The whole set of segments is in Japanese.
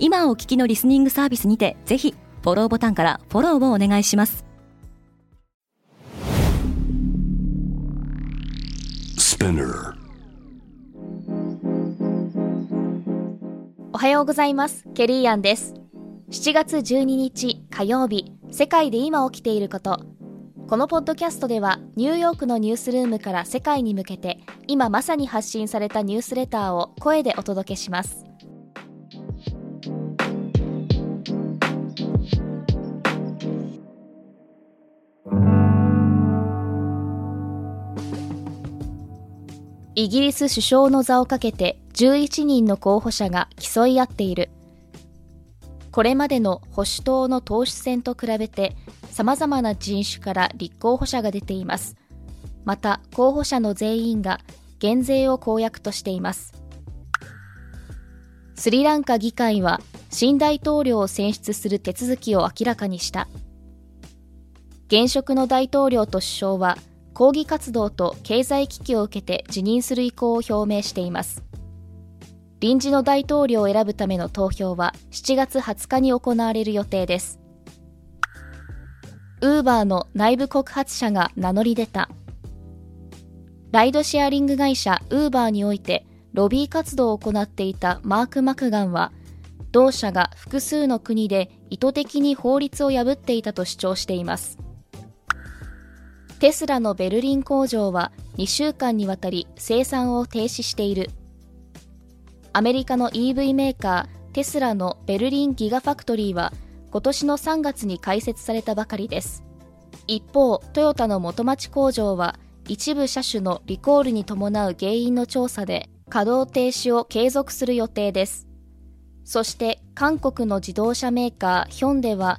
今お聞きのリスニングサービスにてぜひフォローボタンからフォローをお願いします。おはようございます。ケリーアンです。7月12日火曜日世界で今起きていること。このポッドキャストではニューヨークのニュースルームから世界に向けて今まさに発信されたニュースレターを声でお届けしますイギリス首相の座をかけて11人の候補者が競い合っている。これまでの保守党の党首選と比べて様々な人種から立候補者が出ています。また候補者の全員が減税を公約としています。スリランカ議会は新大統領を選出する手続きを明らかにした。現職の大統領と首相は抗議活動と経済危機を受けて辞任する意向を表明しています。臨時の大統領を選ぶための投票は7月20日に行われる予定です。ウーバーの内部告発者が名乗り出た。ライドシェアリング会社ウーバーにおいてロビー活動を行っていたマーク・マクガンは同社が複数の国で意図的に法律を破っていたと主張しています。テスラのベルリン工場は2週間にわたり生産を停止している。アメリカの EV メーカーテスラのベルリンギガファクトリーは今年の3月に開設されたばかりです。一方トヨタの元町工場は一部車種のリコールに伴う原因の調査で稼働停止を継続する予定です。そして韓国の自動車メーカーヒョンデは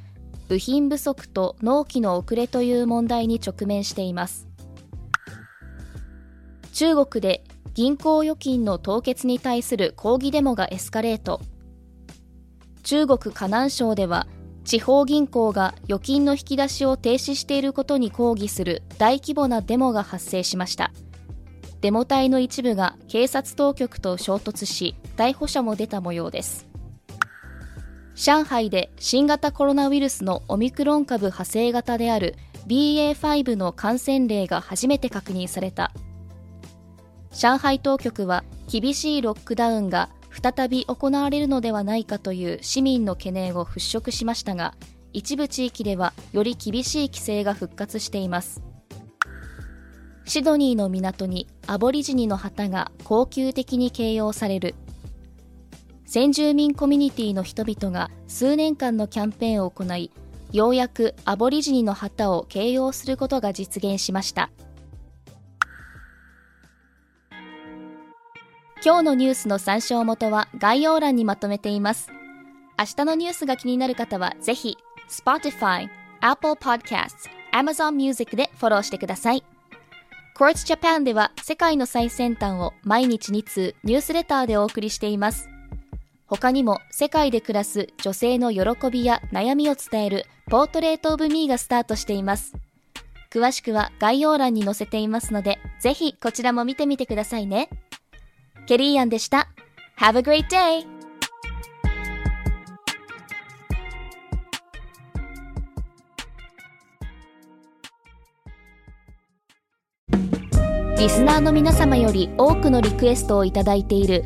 部品不足と納期の遅れという問題に直面しています。中国で銀行預金の凍結に対する抗議デモがエスカレート。中国河南省では地方銀行が預金の引き出しを停止していることに抗議する大規模なデモが発生しました。デモ隊の一部が警察当局と衝突し逮捕者も出た模様です。上海で新型コロナウイルスのオミクロン株派生型である BA.5 の感染例が初めて確認された。上海当局は厳しいロックダウンが再び行われるのではないかという市民の懸念を払拭しましたが一部地域ではより厳しい規制が復活しています。シドニーの港にアボリジニの旗が高級的に形容される先住民コミュニティの人々が数年間のキャンペーンを行いようやくアボリジニの旗を掲揚することが実現しました。今日のニュースの参照元は概要欄にまとめています。明日のニュースが気になる方はぜひ Spotify、Apple Podcasts、Amazon Music でフォローしてください。Quartz Japan では世界の最先端を毎日2通ニュースレターでお送りしています。他にも世界で暮らす女性の喜びや悩みを伝えるポートレートオブミーがスタートしています。詳しくは概要欄に載せていますので、ぜひこちらも見てみてくださいね。ケリーアンでした。Have a great day! リスナーの皆様より多くのリクエストをいただいている